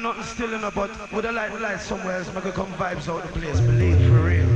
Nothing still in but with a light light somewhere else, make come vibes out the place. Believe for real.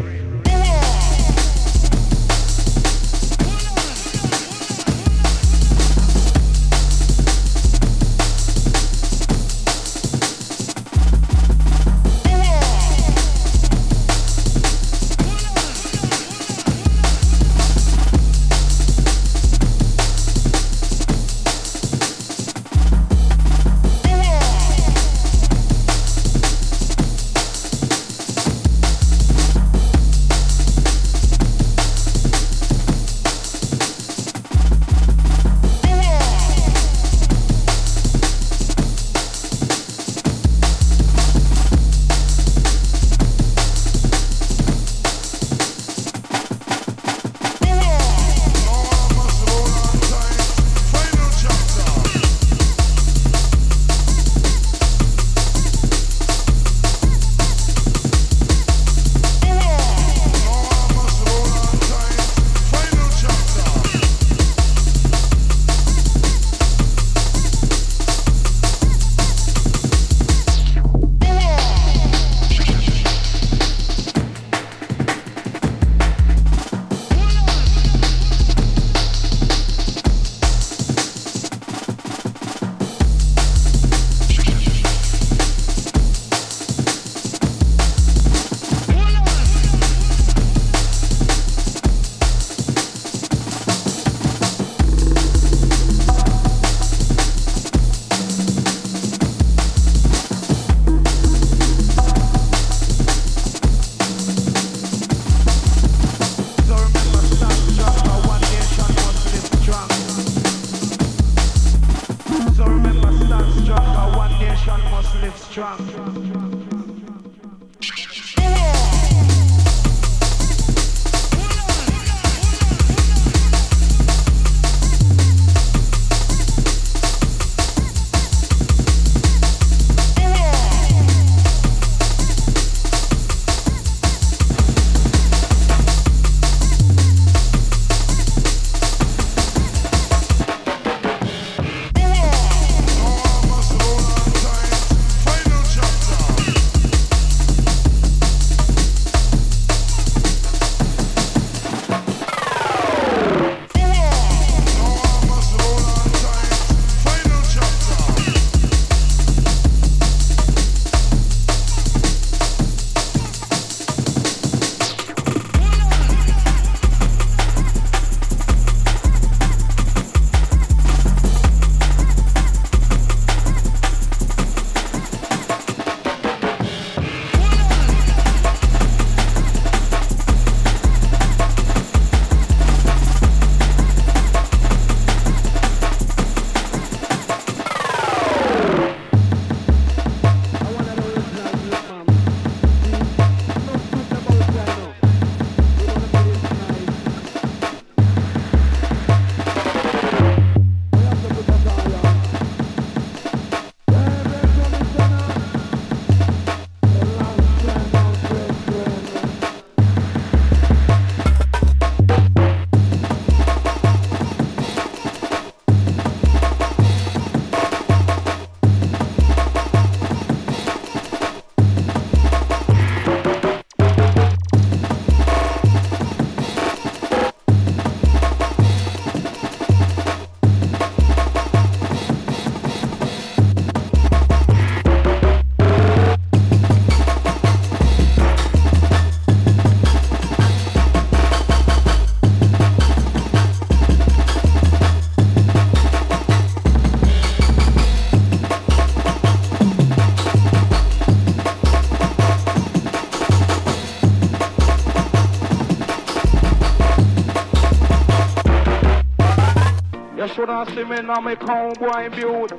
Shoulda see me now me cowboy build.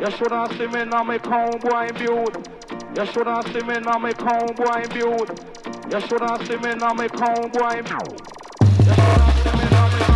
You shoulda see me now me cowboy build. You shoulda see me now me cowboy build. You shoulda see me now me cowboy build. You shoulda see me now me